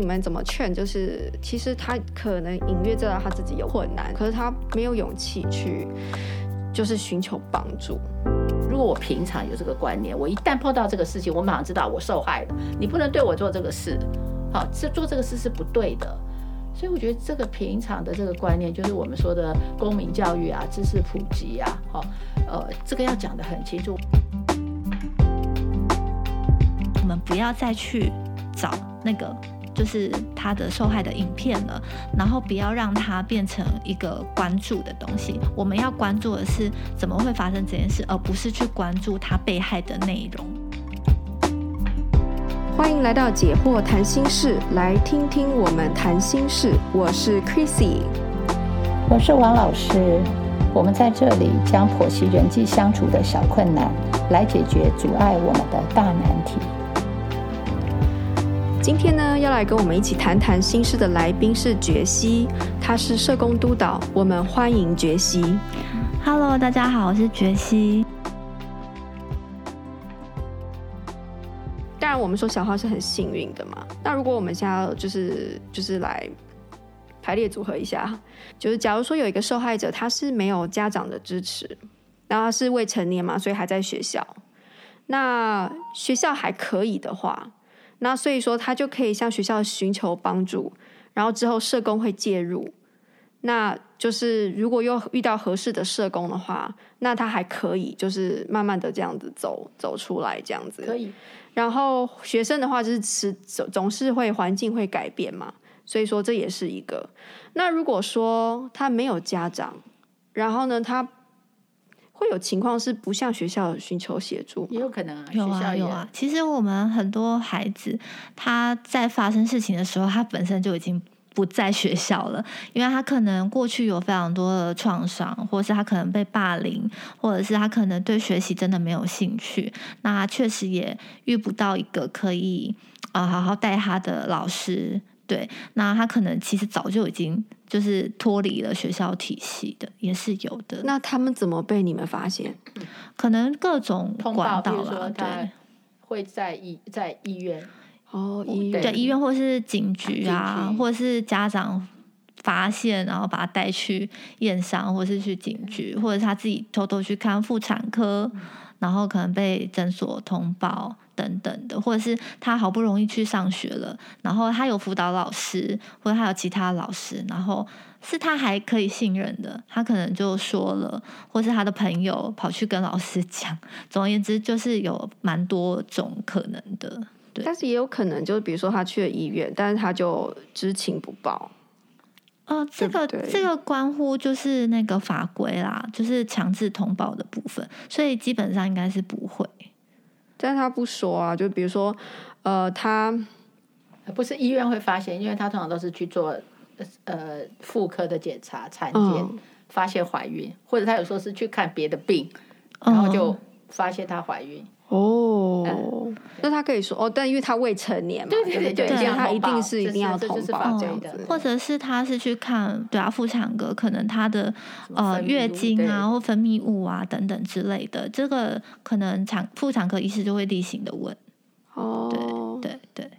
你们怎么劝？就是其实他可能隐约知道他自己有困难，可是他没有勇气去，就是寻求帮助。如果我平常有这个观念，我一旦碰到这个事情，我马上知道我受害了。你不能对我做这个事，好，这做这个事是不对的。所以我觉得这个平常的这个观念，就是我们说的公民教育啊，知识普及啊，好，呃，这个要讲得很清楚。我们不要再去找那个。就是他的受害的影片了，然后不要让它变成一个关注的东西。我们要关注的是怎么会发生这件事，而不是去关注他被害的内容。欢迎来到解惑谈心事，来听听我们谈心事。我是 Chrissy，我是王老师。我们在这里将剖析人际相处的小困难，来解决阻碍我们的大难题。今天呢，要来跟我们一起谈谈心事的来宾是觉西，他是社工督导，我们欢迎觉西。Hello，大家好，我是觉西。当然，我们说小花是很幸运的嘛。那如果我们现在就是就是来排列组合一下，就是假如说有一个受害者，他是没有家长的支持，然后他是未成年嘛，所以还在学校。那学校还可以的话。那所以说，他就可以向学校寻求帮助，然后之后社工会介入。那就是如果又遇到合适的社工的话，那他还可以就是慢慢的这样子走走出来，这样子可以。然后学生的话就是总总总是会环境会改变嘛，所以说这也是一个。那如果说他没有家长，然后呢他。会有情况是不向学校寻求协助，也有可能啊，有啊有啊。其实我们很多孩子，他在发生事情的时候，他本身就已经不在学校了，因为他可能过去有非常多的创伤，或者是他可能被霸凌，或者是他可能对学习真的没有兴趣，那他确实也遇不到一个可以啊好好带他的老师。对，那他可能其实早就已经就是脱离了学校体系的，也是有的。那他们怎么被你们发现？可能各种管道了，对，会在医在医院哦，医院对医院或是警局啊，或是家长发现，然后把他带去验伤，或是去警局，或者他自己偷偷去看妇产科，嗯、然后可能被诊所通报。等等的，或者是他好不容易去上学了，然后他有辅导老师，或者他有其他老师，然后是他还可以信任的，他可能就说了，或是他的朋友跑去跟老师 讲。总而言之，就是有蛮多种可能的。对，但是也有可能就是，比如说他去了医院，但是他就知情不报。哦、呃，这个这个关乎就是那个法规啦，就是强制通报的部分，所以基本上应该是不会。但他不说啊，就比如说，呃，他不是医院会发现，因为他通常都是去做呃妇科的检查、产检，嗯、发现怀孕，或者他有时候是去看别的病，然后就发现她怀孕。哦，嗯、那他可以说哦，但因为他未成年嘛，对对对，对对他一定是一定要通报这样子，或者是他是去看对啊妇产科，可能他的呃月经啊或分泌物啊等等之类的，这个可能产妇产科医师就会例行的问。哦，对对对。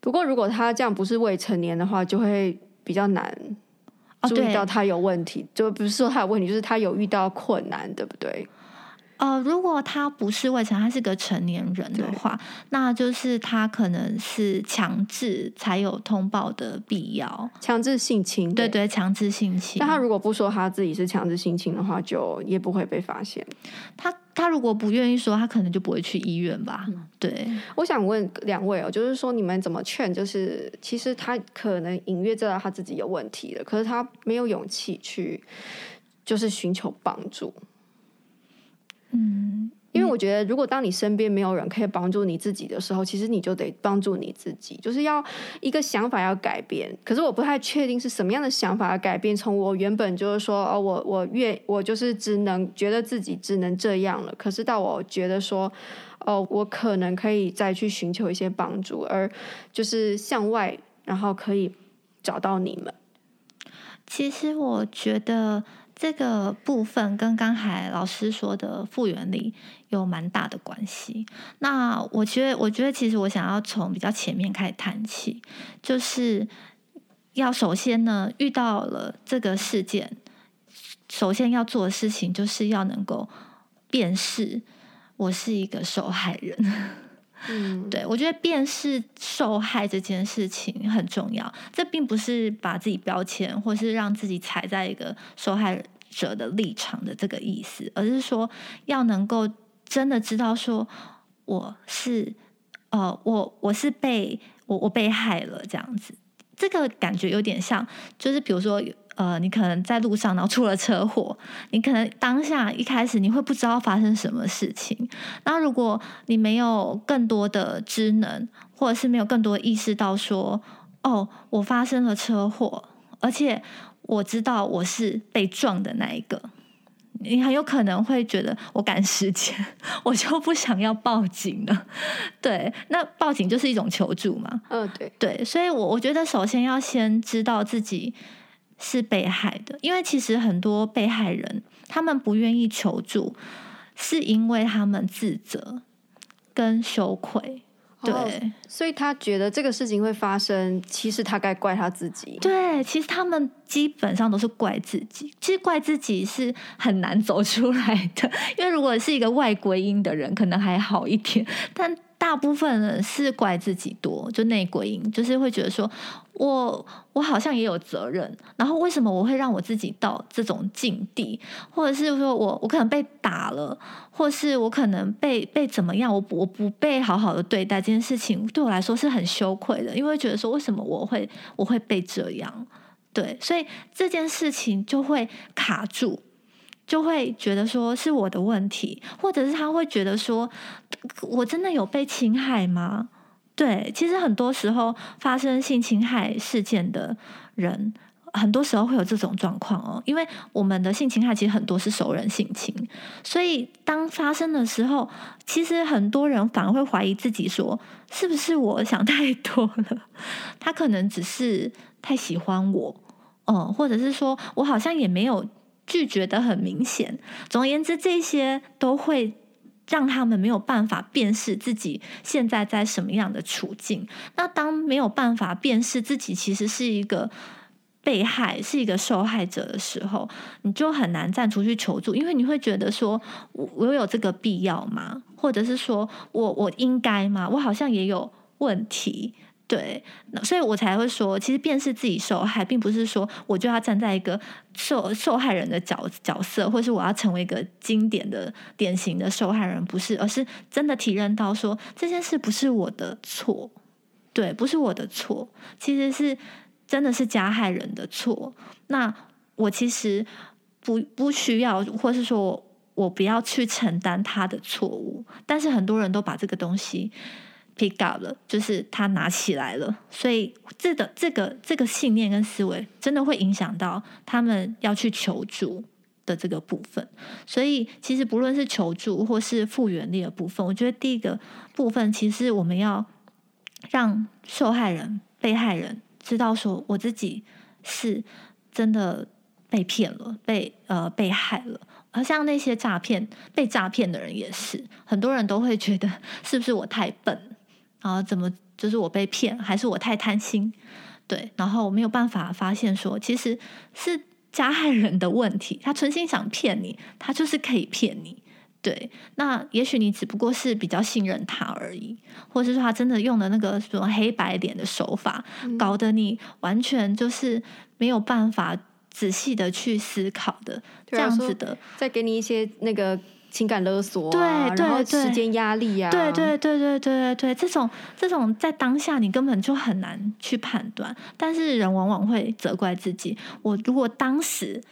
不过如果他这样不是未成年的话，就会比较难注意到他有问题，就不是说他有问题，就是他有遇到困难，对不对？呃，如果他不是未成，他是个成年人的话，那就是他可能是强制才有通报的必要，强制性侵，对对，强制性侵。那他如果不说他自己是强制性侵的话，就也不会被发现。他他如果不愿意说，他可能就不会去医院吧？嗯、对。我想问两位哦，就是说你们怎么劝？就是其实他可能隐约知道他自己有问题了，可是他没有勇气去，就是寻求帮助。嗯，因为我觉得，如果当你身边没有人可以帮助你自己的时候，其实你就得帮助你自己，就是要一个想法要改变。可是我不太确定是什么样的想法要改变。从我原本就是说，哦，我我越我就是只能觉得自己只能这样了。可是到我觉得说，哦，我可能可以再去寻求一些帮助，而就是向外，然后可以找到你们。其实我觉得。这个部分跟刚才老师说的复原力有蛮大的关系。那我觉得，我觉得其实我想要从比较前面开始谈起，就是要首先呢，遇到了这个事件，首先要做的事情就是要能够辨识我是一个受害人。嗯，对，我觉得辨识受害这件事情很重要。这并不是把自己标签，或是让自己踩在一个受害者的立场的这个意思，而是说要能够真的知道说我是呃，我我是被我我被害了这样子。这个感觉有点像，就是比如说。呃，你可能在路上，然后出了车祸，你可能当下一开始你会不知道发生什么事情。那如果你没有更多的知能，或者是没有更多意识到说，哦，我发生了车祸，而且我知道我是被撞的那一个，你很有可能会觉得我赶时间，我就不想要报警了。对，那报警就是一种求助嘛。嗯，对对，所以我我觉得首先要先知道自己。是被害的，因为其实很多被害人，他们不愿意求助，是因为他们自责跟羞愧。对，哦，所以他觉得这个事情会发生，其实他该怪他自己。对，其实他们基本上都是怪自己。其实怪自己是很难走出来的，因为如果是一个外归因的人，可能还好一点，但。大部分人是怪自己多，就内鬼，就是会觉得说，我我好像也有责任，然后为什么我会让我自己到这种境地，或者是说我我可能被打了，或是我可能被被怎么样，我我不被好好的对待，这件事情对我来说是很羞愧的，因为觉得说为什么我会我会被这样，对，所以这件事情就会卡住。就会觉得说是我的问题，或者是他会觉得说，我真的有被侵害吗？对，其实很多时候发生性侵害事件的人，很多时候会有这种状况哦。因为我们的性侵害其实很多是熟人性侵，所以当发生的时候，其实很多人反而会怀疑自己说，是不是我想太多了？他可能只是太喜欢我，嗯，或者是说我好像也没有。拒绝得很明显。总而言之，这些都会让他们没有办法辨识自己现在在什么样的处境。那当没有办法辨识自己其实是一个被害、是一个受害者的时候，你就很难站出去求助，因为你会觉得说：我我有这个必要吗？或者是说我我应该吗？我好像也有问题。对，所以我才会说，其实辨识自己受害，并不是说我就要站在一个受受害人的角角色，或是我要成为一个经典的典型的受害人，不是，而是真的体认到说这件事不是我的错，对，不是我的错，其实是真的是加害人的错。那我其实不不需要，或是说我我不要去承担他的错误，但是很多人都把这个东西。Pick up 了，就是他拿起来了，所以这个这个这个信念跟思维真的会影响到他们要去求助的这个部分。所以其实不论是求助或是复原力的部分，我觉得第一个部分其实我们要让受害人、被害人知道说，我自己是真的被骗了，被呃被害了。而像那些诈骗被诈骗的人也是，很多人都会觉得 是不是我太笨？啊，怎么就是我被骗，还是我太贪心？对，然后我没有办法发现说，其实是加害人的问题，他存心想骗你，他就是可以骗你。对，那也许你只不过是比较信任他而已，或者是说他真的用的那个什么黑白脸的手法，嗯、搞得你完全就是没有办法仔细的去思考的，这样子的，再给你一些那个。情感勒索、啊，对对对，时间压力啊，对对对对对对对，这种这种在当下你根本就很难去判断，但是人往往会责怪自己，我如果当时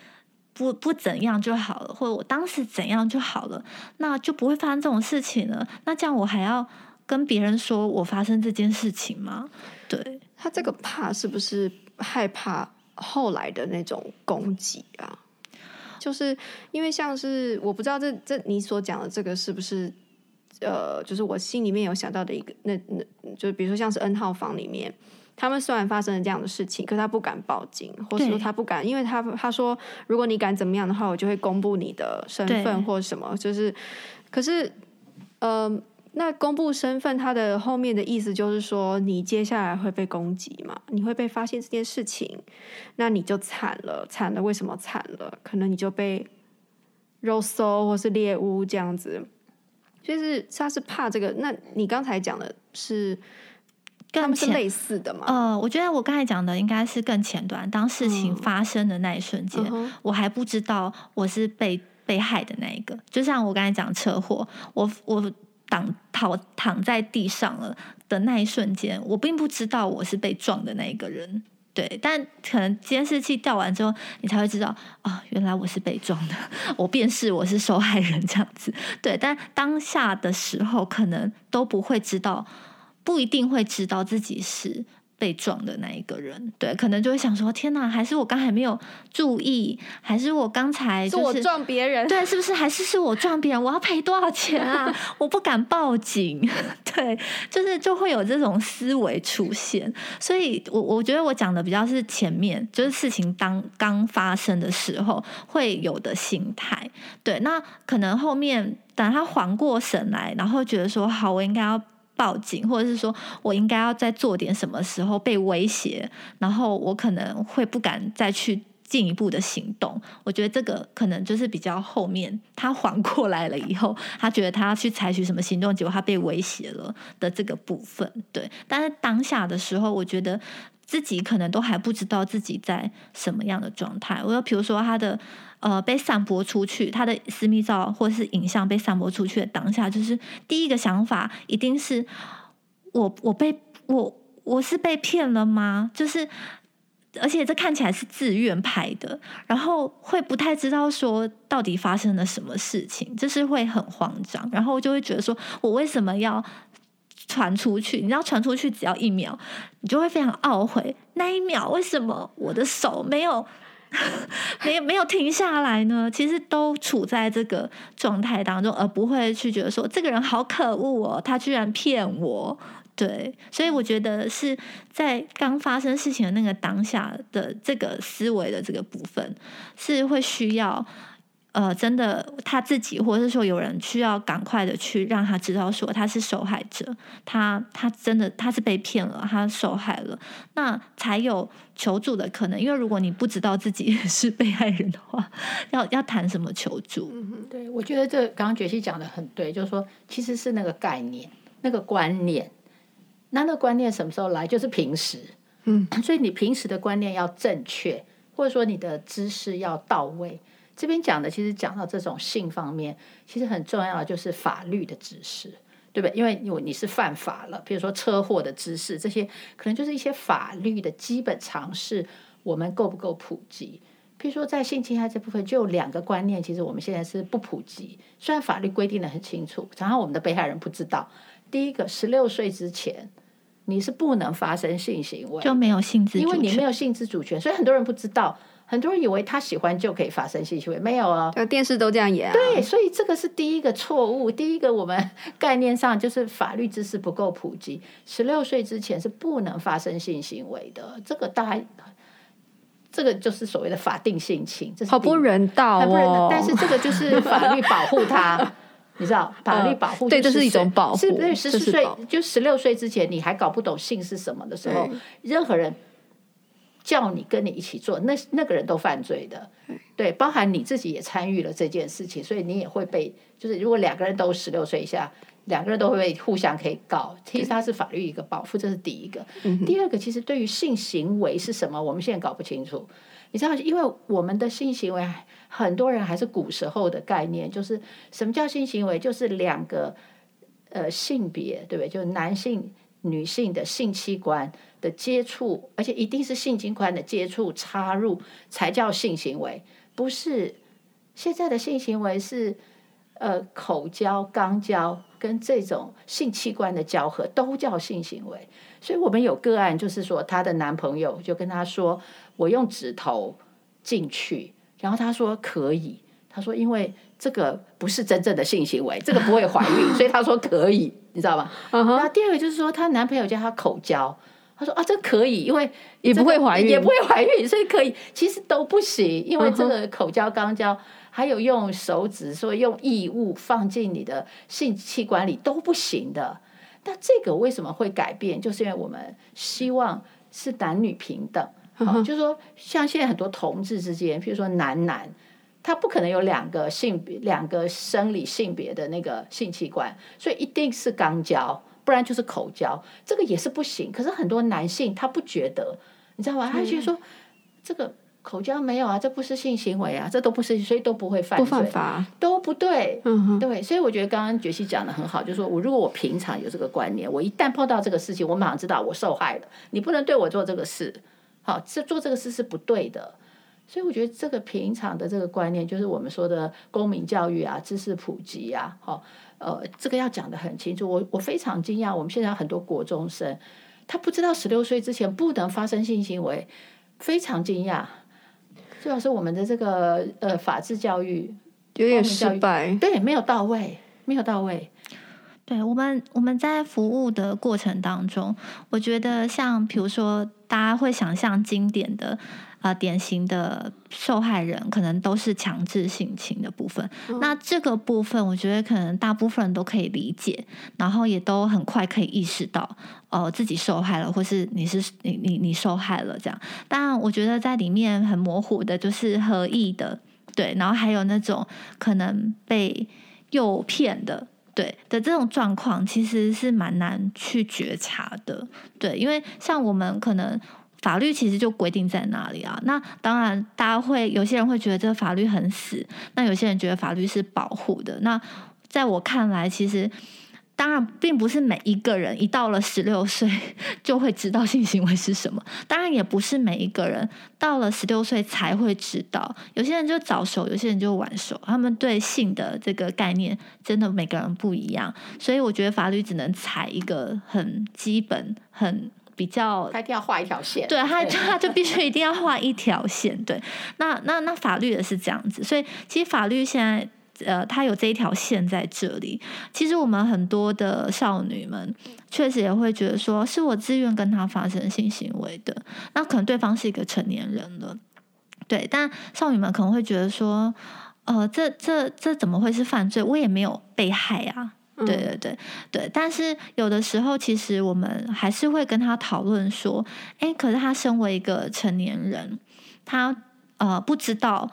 不不怎样就好了，或者我当时怎样就好了，那就不会发生这种事情了。那这样我还要跟别人说我发生这件事情吗？对，他这个怕是不是害怕后来的那种攻击啊？就是因为像是我不知道这这你所讲的这个是不是呃，就是我心里面有想到的一个那那，就比如说像是 N 号房里面，他们虽然发生了这样的事情，可他不敢报警，或者说他不敢，因为他他说，如果你敢怎么样的话，我就会公布你的身份或什么。就是，可是，呃，那公布身份，他的后面的意思就是说，你接下来会被攻击嘛？你会被发现这件事情，那你就惨了，惨了。为什么惨了？可能你就被肉搜或是猎物这样子。就是他是怕这个。那你刚才讲的是？他们是类似的嘛？呃，我觉得我刚才讲的应该是更前端。当事情发生的那一瞬间，嗯、我还不知道我是被被害的那一个。就像我刚才讲车祸，我我躺躺躺在地上了的那一瞬间，我并不知道我是被撞的那一个人。对，但可能监视器调完之后，你才会知道啊、哦，原来我是被撞的，我便是我是受害人这样子。对，但当下的时候，可能都不会知道。不一定会知道自己是被撞的那一个人，对，可能就会想说：天哪，还是我刚才没有注意，还是我刚才、就是、是我撞别人？对，是不是？还是是我撞别人？我要赔多少钱啊？我不敢报警，对，就是就会有这种思维出现。所以我我觉得我讲的比较是前面，就是事情当刚发生的时候会有的心态。对，那可能后面等他缓过神来，然后觉得说：好，我应该要。报警，或者是说我应该要再做点什么时候被威胁，然后我可能会不敢再去进一步的行动。我觉得这个可能就是比较后面他缓过来了以后，他觉得他要去采取什么行动，结果他被威胁了的这个部分。对，但是当下的时候，我觉得自己可能都还不知道自己在什么样的状态。我说，比如说他的。呃，被散播出去，他的私密照或是影像被散播出去的当下，就是第一个想法一定是我我被我我是被骗了吗？就是而且这看起来是自愿拍的，然后会不太知道说到底发生了什么事情，就是会很慌张，然后就会觉得说我为什么要传出去？你知道传出去只要一秒，你就会非常懊悔，那一秒为什么我的手没有？没有没有停下来呢，其实都处在这个状态当中，而不会去觉得说这个人好可恶哦，他居然骗我。对，所以我觉得是在刚发生事情的那个当下的这个思维的这个部分，是会需要。呃，真的他自己，或者是说有人需要赶快的去让他知道，说他是受害者，他他真的他是被骗了，他受害了，那才有求助的可能。因为如果你不知道自己 是被害人的话，要要谈什么求助？嗯，对，我觉得这刚刚觉西讲的很对，就是说其实是那个概念，那个观念，那那个观念什么时候来？就是平时，嗯，所以你平时的观念要正确，或者说你的知识要到位。这边讲的其实讲到这种性方面，其实很重要的就是法律的知识，对不对？因为你是犯法了，比如说车祸的知识，这些可能就是一些法律的基本常识，我们够不够普及？比如说在性侵害这部分，就有两个观念，其实我们现在是不普及。虽然法律规定得很清楚，然后我们的被害人不知道。第一个，十六岁之前你是不能发生性行为，就没有性自主权，因为你没有性自主权，所以很多人不知道。很多人以为他喜欢就可以发生性行为，没有啊，电视都这样演啊。对，所以这个是第一个错误。第一个，我们概念上就是法律知识不够普及，十六岁之前是不能发生性行为的。这个大家，这个就是所谓的法定性侵，这是好不人道哦。不人道，但是这个就是法律保护他，你知道，法律保护、呃、对，这是一种保护。是不是十四岁就十六岁之前，你还搞不懂性是什么的时候，任何人。叫你跟你一起做，那那个人都犯罪的，对，包含你自己也参与了这件事情，所以你也会被，就是如果两个人都十六岁以下，两个人都会被互相可以告，其实它是法律一个保护，这是第一个。第二个，其实对于性行为是什么，我们现在搞不清楚。你知道，因为我们的性行为，很多人还是古时候的概念，就是什么叫性行为，就是两个呃性别，对不对？就是男性、女性的性器官。的接触，而且一定是性器官的接触插入才叫性行为，不是现在的性行为是呃口交、肛交跟这种性器官的交合都叫性行为。所以我们有个案，就是说她的男朋友就跟她说：“我用指头进去。”然后她说可以，她说因为这个不是真正的性行为，这个不会怀孕，所以她说可以，你知道吗？然后第二个就是说，她男朋友叫她口交。她说啊，这可以，因为也不会怀孕，也不会怀孕，所以可以。其实都不行，因为这个口交、肛交，还有用手指，说用异物放进你的性器官里都不行的。那这个为什么会改变？就是因为我们希望是男女平等，好，就是说像现在很多同志之间，譬如说男男。他不可能有两个性别、两个生理性别的那个性器官，所以一定是肛交，不然就是口交，这个也是不行。可是很多男性他不觉得，你知道吗？他觉得说这个口交没有啊，这不是性行为啊，这都不是，所以都不会犯罪，不犯法，都不对。嗯哼，对，所以我觉得刚刚觉西讲的很好，就是说我如果我平常有这个观念，我一旦碰到这个事情，我马上知道我受害了，你不能对我做这个事，好，这做这个事是不对的。所以我觉得这个平常的这个观念，就是我们说的公民教育啊，知识普及啊，好，呃，这个要讲得很清楚。我我非常惊讶，我们现在很多国中生，他不知道十六岁之前不能发生性行为，非常惊讶。主要是我们的这个呃法治教育有点失败，对，没有到位，没有到位。对，我们我们在服务的过程当中，我觉得像比如说，大家会想象经典的。啊、呃，典型的受害人可能都是强制性侵的部分。嗯、那这个部分，我觉得可能大部分人都可以理解，然后也都很快可以意识到，哦、呃，自己受害了，或是你是你你你受害了这样。当然，我觉得在里面很模糊的，就是合意的，对，然后还有那种可能被诱骗的，对的这种状况，其实是蛮难去觉察的，对，因为像我们可能。法律其实就规定在那里啊。那当然，大家会有些人会觉得这个法律很死，那有些人觉得法律是保护的。那在我看来，其实当然并不是每一个人一到了十六 岁就会知道性行为是什么，当然也不是每一个人到了十六岁才会知道。有些人就早熟，有些人就晚熟，他们对性的这个概念真的每个人不一样。所以我觉得法律只能采一个很基本、很。比较，他一定要画一条线，对，他就他就必须一定要画一条线，对。那那那法律也是这样子，所以其实法律现在呃，它有这一条线在这里。其实我们很多的少女们确实也会觉得说，是我自愿跟他发生性行为的，那可能对方是一个成年人了，对。但少女们可能会觉得说，呃，这这这怎么会是犯罪？我也没有被害啊。对对对对，但是有的时候，其实我们还是会跟他讨论说，哎，可是他身为一个成年人，他呃不知道，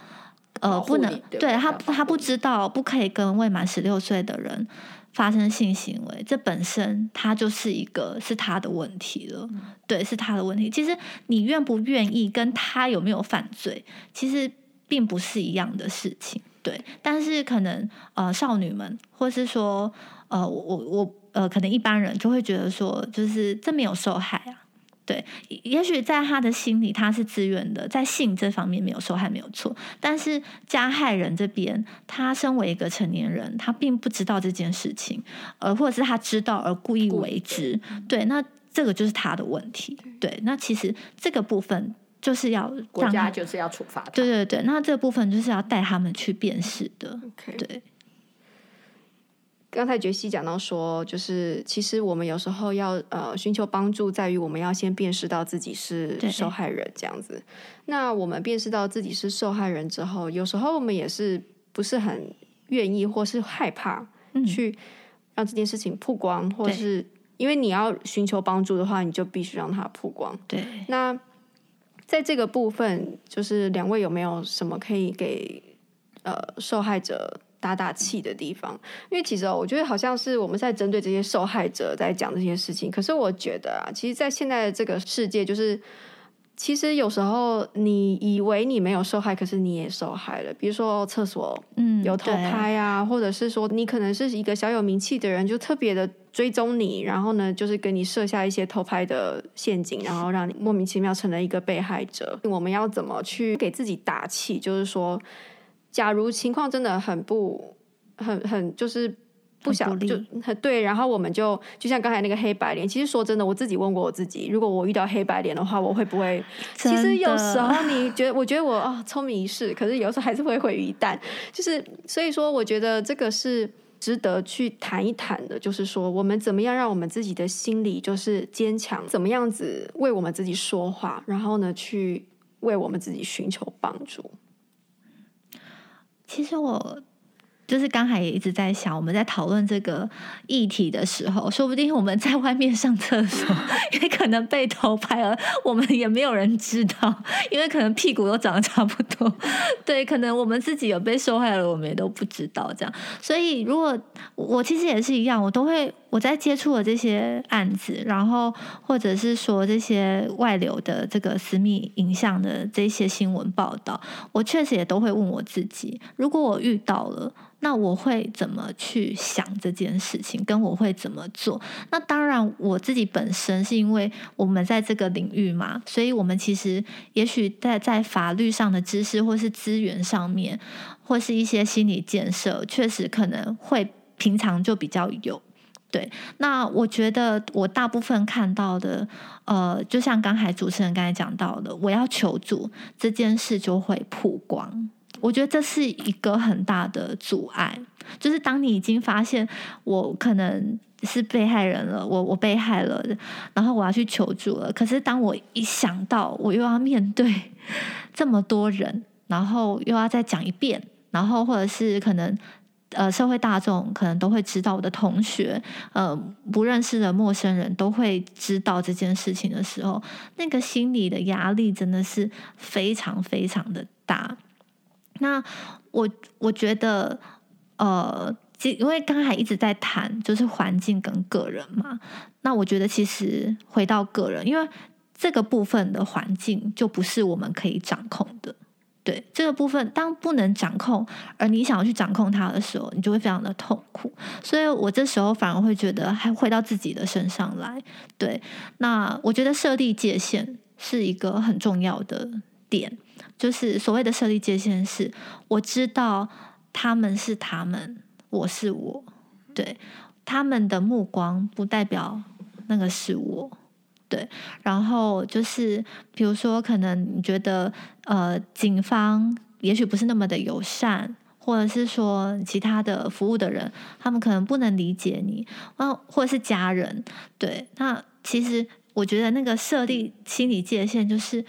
呃不能对，他他不知道不可以跟未满十六岁的人发生性行为，这本身他就是一个是他的问题了，嗯、对，是他的问题。其实你愿不愿意跟他有没有犯罪，其实并不是一样的事情。对，但是可能呃，少女们，或是说呃，我我呃，可能一般人就会觉得说，就是这没有受害啊。对，也许在他的心里他是自愿的，在性这方面没有受害没有错，但是加害人这边，他身为一个成年人，他并不知道这件事情，呃，或者是他知道而故意为之，对，那这个就是他的问题。对，那其实这个部分。就是要国家就是要处罚，对对对，那这部分就是要带他们去辨识的。Okay. 对，刚才杰西讲到说，就是其实我们有时候要呃寻求帮助，在于我们要先辨识到自己是受害人这样子。那我们辨识到自己是受害人之后，有时候我们也是不是很愿意，或是害怕去让这件事情曝光，嗯、或是因为你要寻求帮助的话，你就必须让它曝光。对，那。在这个部分，就是两位有没有什么可以给呃受害者打打气的地方？因为其实哦，我觉得好像是我们在针对这些受害者在讲这些事情。可是我觉得啊，其实，在现在的这个世界，就是其实有时候你以为你没有受害，可是你也受害了。比如说厕所嗯有偷拍啊，嗯、或者是说你可能是一个小有名气的人，就特别的。追踪你，然后呢，就是给你设下一些偷拍的陷阱，然后让你莫名其妙成了一个被害者。我们要怎么去给自己打气？就是说，假如情况真的很不、很、很，就是不想就很对，然后我们就就像刚才那个黑白脸。其实说真的，我自己问过我自己，如果我遇到黑白脸的话，我会不会？其实有时候你觉得，我觉得我啊、哦、聪明一世，可是有时候还是会毁于一旦。就是所以说，我觉得这个是。值得去谈一谈的，就是说我们怎么样让我们自己的心理就是坚强，怎么样子为我们自己说话，然后呢，去为我们自己寻求帮助。其实我。就是刚才也一直在想，我们在讨论这个议题的时候，说不定我们在外面上厕所，也可能被偷拍了，我们也没有人知道，因为可能屁股都长得差不多。对，可能我们自己有被受害了，我们也都不知道这样。所以，如果我其实也是一样，我都会我在接触了这些案子，然后或者是说这些外流的这个私密影像的这些新闻报道，我确实也都会问我自己，如果我遇到了。那我会怎么去想这件事情，跟我会怎么做？那当然，我自己本身是因为我们在这个领域嘛，所以我们其实也许在在法律上的知识，或是资源上面，或是一些心理建设，确实可能会平常就比较有。对，那我觉得我大部分看到的，呃，就像刚才主持人刚才讲到的，我要求助这件事就会曝光。我觉得这是一个很大的阻碍，就是当你已经发现我可能是被害人了，我我被害了，然后我要去求助了。可是当我一想到我又要面对这么多人，然后又要再讲一遍，然后或者是可能呃社会大众可能都会知道，我的同学呃不认识的陌生人都会知道这件事情的时候，那个心理的压力真的是非常非常的大。那我我觉得，呃，因为刚才一直在谈就是环境跟个人嘛。那我觉得其实回到个人，因为这个部分的环境就不是我们可以掌控的。对，这个部分，当不能掌控，而你想要去掌控它的时候，你就会非常的痛苦。所以我这时候反而会觉得，还回到自己的身上来。对，那我觉得设立界限是一个很重要的点。就是所谓的设立界限是，我知道他们是他们，我是我，对，他们的目光不代表那个是我，对。然后就是，比如说，可能你觉得呃，警方也许不是那么的友善，或者是说其他的服务的人，他们可能不能理解你，啊，或者是家人，对。那其实我觉得那个设立心理界限就是。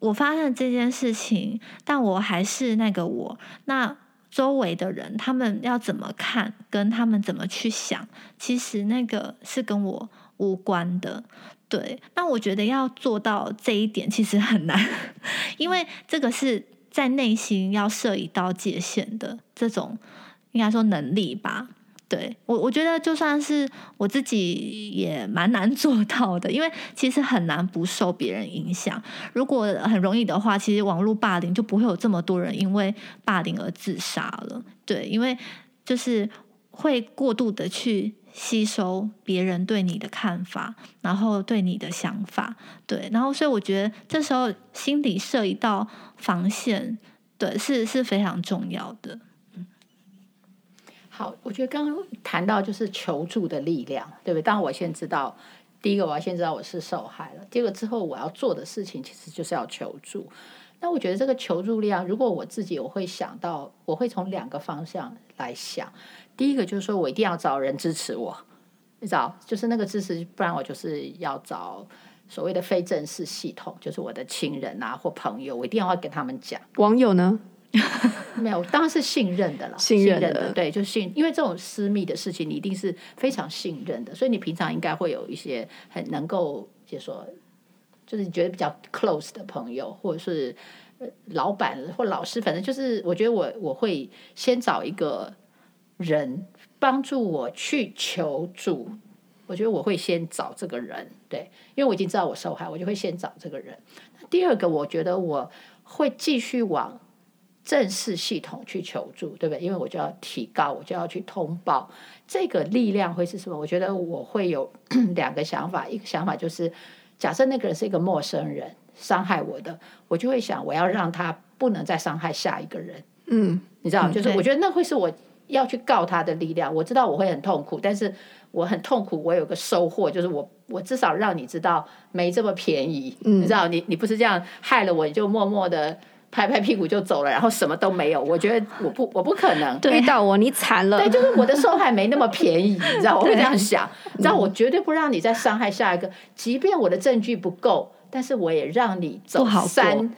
我发现这件事情，但我还是那个我。那周围的人，他们要怎么看，跟他们怎么去想，其实那个是跟我无关的。对，那我觉得要做到这一点，其实很难，因为这个是在内心要设一道界限的这种，应该说能力吧。对我，我觉得就算是我自己也蛮难 做到的，因为其实很难不受别人影响。如果很容易的话，其实网络霸凌就不会有这么多人因为霸凌而自杀了。对，因为就是会过度的去吸收别人对你的看法，然后对你的想法，对，然后所以我觉得这时候心里设一道防线，对，是是非常重要的。好，我觉得刚刚谈到就是求助的力量，对不对？当然我先知道，第一个我要先知道我是受害了，第二个之后我要做的事情其实就是要求助。那我觉得这个求助力量，如果我自己我会想到，我会从两个方向来想。第一个就是说我一定要找人支持我，你知道，就是那个支持，不然我就是要找所谓的非正式系统，就是我的亲人啊或朋友，我一定要跟他们讲。网友呢？没有，当然是信任的了。信任的，信任的，对，就信，因为这种私密的事情，你一定是非常信任的，所以你平常应该会有一些很能够，就说，就是你觉得比较 close 的朋友，或者是老板或老师，反正就是，我觉得我我会先找一个人帮助我去求助，我觉得我会先找这个人，对，因为我已经知道我受害，我就会先找这个人。第二个，我觉得我会继续往。正式系统去求助，对不对？因为我就要提高，我就要去通报，这个力量会是什么？我觉得我会有 两个想法，一个想法就是，假设那个人是一个陌生人伤害我的，我就会想，我要让他不能再伤害下一个人。嗯，你知道，就是我觉得那会是我要去告他的力量。我知道我会很痛苦，但是我很痛苦，我有个收获，就是我我至少让你知道没这么便宜。嗯，你知道，你你不是这样害了我，你就默默的。拍拍屁股就走了，然后什么都没有。我觉得我不我不可能遇到我你惨了。对，就是我的受害没那么便宜，你知道我会这样想，你知道我绝对不让你再伤害下一个，即便我的证据不够。但是我也让你走三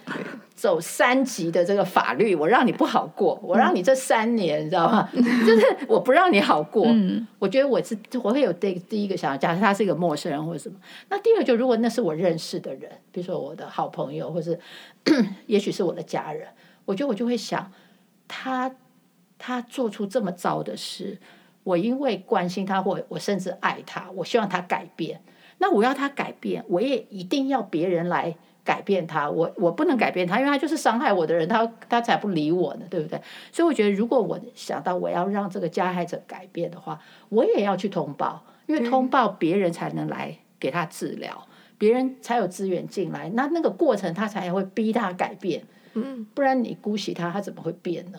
走三级的这个法律，我让你不好过，我让你这三年，你知道吗？就是我不让你好过。嗯，我觉得我是我会有第第一个想法，假设他是一个陌生人或者什么。那第二个就如果那是我认识的人，比如说我的好朋友，或是 也许是我的家人，我觉得我就会想，他他做出这么糟的事，我因为关心他，或我甚至爱他，我希望他改变。那我要他改变，我也一定要别人来改变他。我我不能改变他，因为他就是伤害我的人，他他才不理我呢，对不对？所以我觉得，如果我想到我要让这个加害者改变的话，我也要去通报，因为通报别人才能来给他治疗，别人才有资源进来，那那个过程他才会逼他改变。嗯，不然你姑息他，他怎么会变呢？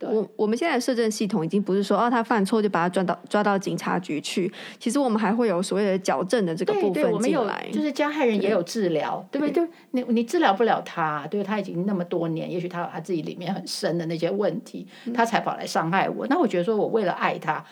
我我们现在的社政系统已经不是说哦，他犯错就把他抓到抓到警察局去。其实我们还会有所谓的矫正的这个部分进来。对，对，我们有，就是加害人也有治疗，对，对不对？你你治疗不了他，对，他已经那么多年，也许他有他自己里面很深的那些问题，他才跑来伤害我。那我觉得说我为了爱他，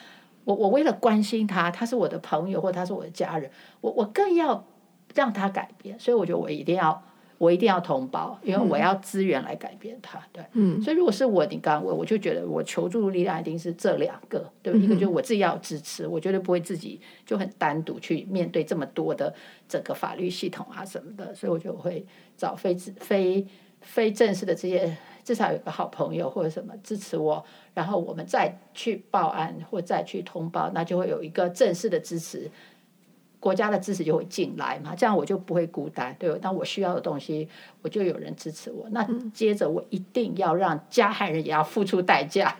我我为了关心他，他是我的朋友或他是我的家人，我我更要让他改变。所以我觉得我一定要。我一定要通报，因为我要资源来改变他。对，嗯，所以如果是我，你刚刚问，我就觉得我求助力量一定是这两个，对，一个就是我自己要支持，我绝对不会自己就很单独去面对这么多的整个法律系统啊什么的，所以我就会找非非非正式的这些，至少有个好朋友或者什么支持我，然后我们再去报案或再去通报，那就会有一个正式的支持。国家的支持就会进来嘛，这样我就不会孤单，对吧？当我需要的东西，我就有人支持我。那接着我一定要让加害人也要付出代价，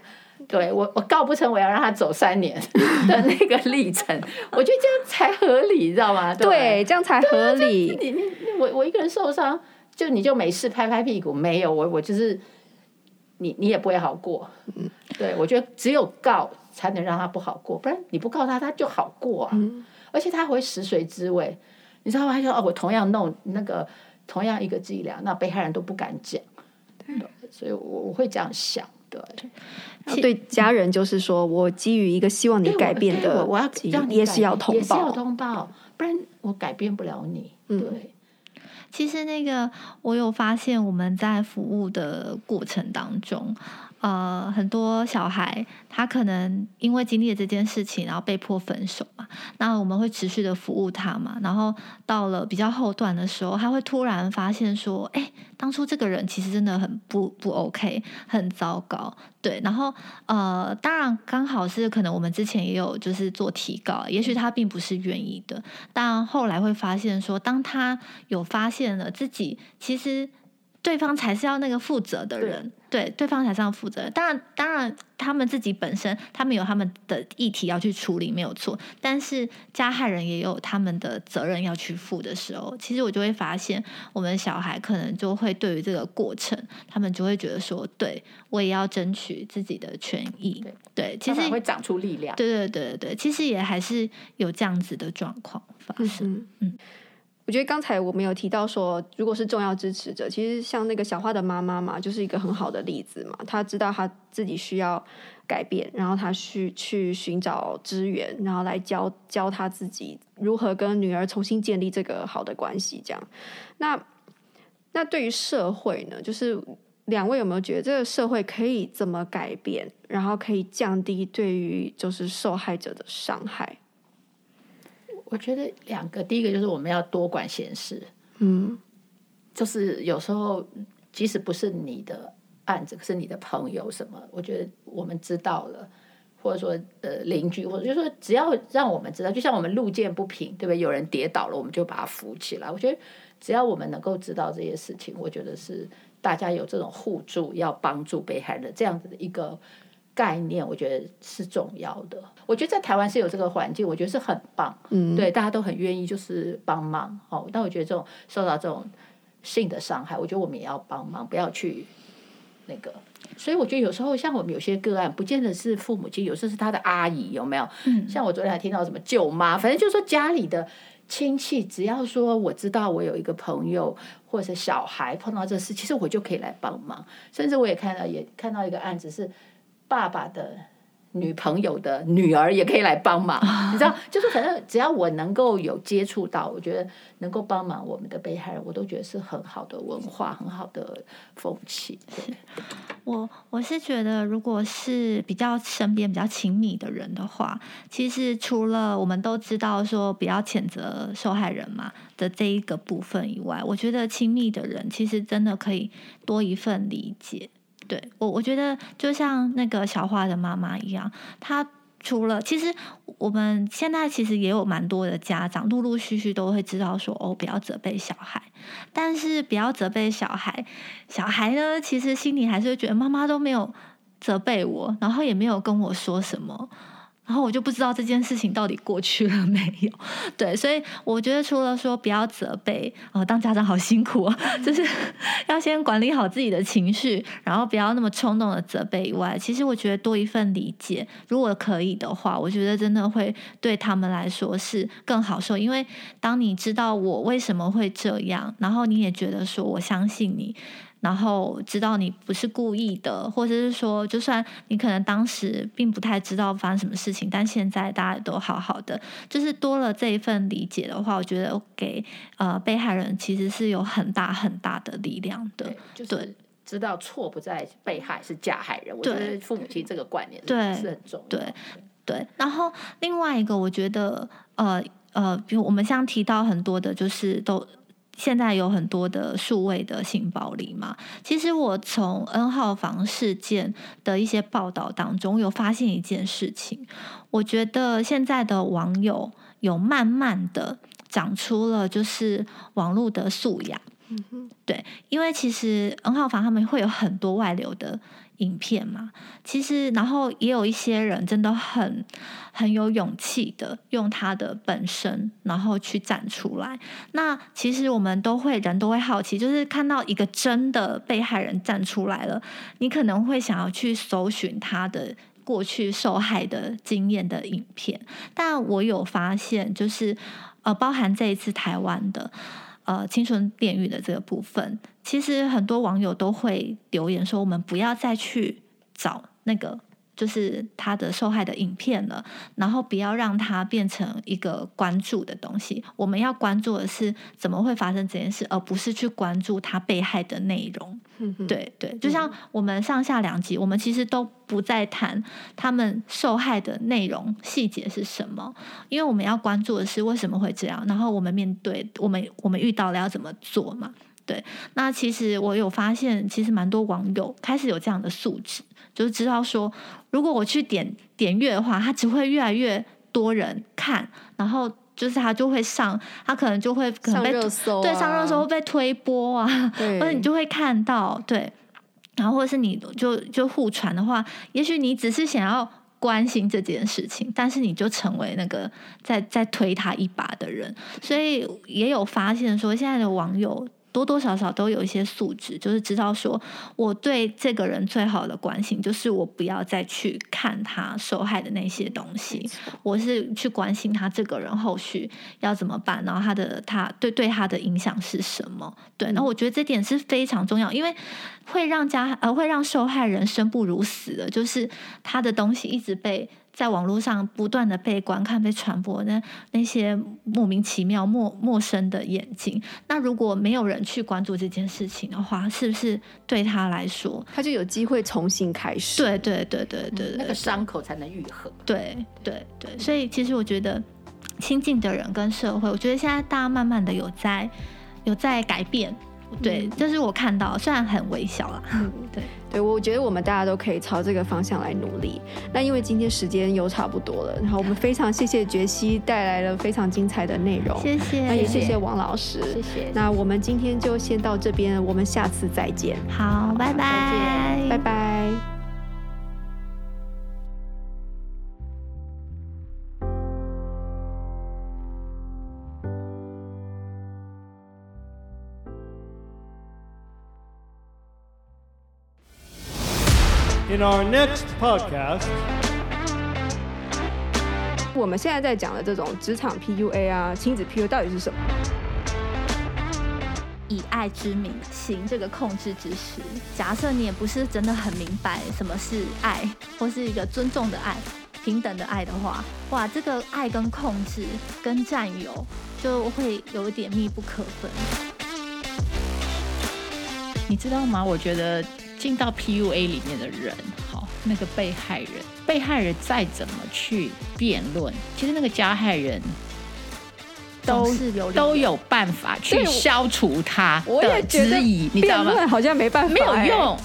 对，我我告不成，我要让他走三年 的那个历程，我觉得这样才合理，你知道吗？对，对，这样才合理。你你我我一个人受伤，就你就没事拍拍屁股，没有我我就是你你也不会好过。嗯，对，我觉得只有告才能让他不好过，不然你不告他，他就好过啊。嗯而且他会食髓知味，你知道吗？他说：“哦，我同样弄那个同样一个剂量，那被害人都不敢讲。”对，所以我我会这样想。对，对家人就是说我基于一个希望你改变的，我要让你也是要通报，也是要通报，不然我改变不了你。对。嗯其实那个，我有发现我们在服务的过程当中，呃，很多小孩他可能因为经历了这件事情，然后被迫分手嘛，那我们会持续的服务他嘛，然后到了比较后段的时候，他会突然发现说，哎，当初这个人其实真的很不不 OK，很糟糕。对，然后呃，当然刚好是可能我们之前也有就是做提告，也许他并不是愿意的，但后来会发现说，当他有发现了自己其实。对方才是要那个负责的人，对，对，对方才是要负责的。当然，当然，他们自己本身，他们有他们的议题要去处理，没有错。但是加害人也有他们的责任要去负的时候，其实我就会发现，我们小孩可能就会对于这个过程，他们就会觉得说，对，我也要争取自己的权益。对，对，其实会长出力量。对，对，对，对，对，其实也还是有这样子的状况发生。嗯。嗯我觉得刚才我们有提到说，如果是重要支持者，其实像那个小花的妈妈嘛，就是一个很好的例子嘛。她知道她自己需要改变，然后她去去寻找资源，然后来教教她自己如何跟女儿重新建立这个好的关系。这样，那那对于社会呢，就是两位有没有觉得这个社会可以怎么改变，然后可以降低对于就是受害者的伤害？我觉得两个，第一个就是我们要多管闲事，嗯，就是有时候即使不是你的案子，可是你的朋友什么，我觉得我们知道了，或者说呃邻居，或者就是说只要让我们知道，就像我们路见不平，对不对？有人跌倒了，我们就把他扶起来。我觉得只要我们能够知道这些事情，我觉得是大家有这种互助，要帮助被害人这样子的一个。概念我觉得是重要的。我觉得在台湾是有这个环境，我觉得是很棒。嗯，对，大家都很愿意就是帮忙。哦，但我觉得这种受到这种性的伤害，我觉得我们也要帮忙，不要去那个。所以我觉得有时候像我们有些个案，不见得是父母亲，有时候是他的阿姨，有没有？嗯，像我昨天还听到什么舅妈，反正就是说家里的亲戚只要说我知道我有一个朋友或者是小孩碰到这事，其实我就可以来帮忙。甚至我也看到也看到一个案子是爸爸的。女朋友的女儿也可以来帮忙，你知道，就是反正只要我能够有接触到，我觉得能够帮忙我们的被害人，我都觉得是很好的文化，很好的风气。是我我是觉得，如果是比较身边比较亲密的人的话，其实除了我们都知道说不要谴责受害人嘛的这一个部分以外，我觉得亲密的人其实真的可以多一份理解。对我，我觉得就像那个小花的妈妈一样，她除了其实我们现在其实也有蛮多的家长，陆陆续续都会知道说哦，不要责备小孩，但是不要责备小孩，小孩呢其实心里还是会觉得妈妈都没有责备我，然后也没有跟我说什么。然后我就不知道这件事情到底过去了没有，对，所以我觉得除了说不要责备，呃，当家长好辛苦啊，就是要先管理好自己的情绪，然后不要那么冲动的责备以外，其实我觉得多一份理解，如果可以的话，我觉得真的会对他们来说是更好受，因为当你知道我为什么会这样，然后你也觉得说我相信你。然后知道你不是故意的，或者是说，就算你可能当时并不太知道发生什么事情，但现在大家都好好的，就是多了这一份理解的话，我觉得给呃被害人其实是有很大很大的力量的。对，就是知道错不在被害，是加害人。对，我觉得父母亲这个观念对是很重要。对对。然后另外一个，我觉得呃呃，比如我们像提到很多的，就是都。现在有很多的数位的性暴力嘛，其实我从 N 号房事件的一些报道当中，有发现一件事情，我觉得现在的网友有慢慢的长出了就是网络的素养，嗯哼，对，因为其实 N 号房他们会有很多外流的。影片嘛，其实然后也有一些人真的很很有勇气的用他的本身，然后去站出来。那其实我们都会人都会好奇，就是看到一个真的被害人站出来了，你可能会想要去搜寻他的过去受害的经验的影片。但我有发现，就是呃，包含这一次台湾的。呃，青春炼狱的这个部分，其实很多网友都会留言说，我们不要再去找那个就是他的受害的影片了，然后不要让他变成一个关注的东西。我们要关注的是怎么会发生这件事，而不是去关注他被害的内容。对对，就像我们上下两集，我们其实都不再谈他们受害的内容细节是什么，因为我们要关注的是为什么会这样，然后我们面对我们我们遇到了要怎么做嘛。对，那其实我有发现，其实蛮多网友开始有这样的素质，就是知道说，如果我去点点阅的话，它只会越来越多人看，然后。就是他就会上，他可能就会可能被对，上热搜会被推播啊，或者你就会看到，对，然后或者是你就就互传的话，也许你只是想要关心这件事情，但是你就成为那个在在推他一把的人，所以也有发现说，现在的网友。多多少少都有一些素质，就是知道说，我对这个人最好的关心，就是我不要再去看他受害的那些东西，我是去关心他这个人后续要怎么办，然后他的他对对他的影响是什么？对，然后我觉得这点是非常重要，因为会让家呃会让受害人生不如死的，就是他的东西一直被。在网络上不断的被观看、被传播，那那些莫名其妙、陌陌生的眼睛，那如果没有人去关注这件事情的话，是不是对他来说，他就有机会重新开始？对对对对对，对，对，那个伤口才能愈合。对对对，所以其实我觉得，亲近的人跟社会，我觉得现在大家慢慢的有在有在改变。对，这是我看到，虽然很微小了。嗯，对，对，我觉得我们大家都可以朝这个方向来努力。那因为今天时间又差不多了，然后我们非常谢谢杰西带来了非常精彩的内容，谢谢。那也谢谢王老师，谢谢。那我们今天就先到这边，我们下次再见。好，拜拜，拜拜。In our next podcast. 我们现在在讲的这种职场 PUA 啊、亲子 PUA 到底是什么？以爱之名行这个控制之实。假设你也不是真的很明白什么是爱，或是一个尊重的爱、平等的爱的话，哇，这个爱跟控制跟占有就会有一点密不可分。你知道吗？我觉得进到 PUA 里面的人，好，那个被害人，被害人再怎么去辩论，其实那个加害人。都有都有办法去消除他的质疑，你知道吗？好像没办法，没有用。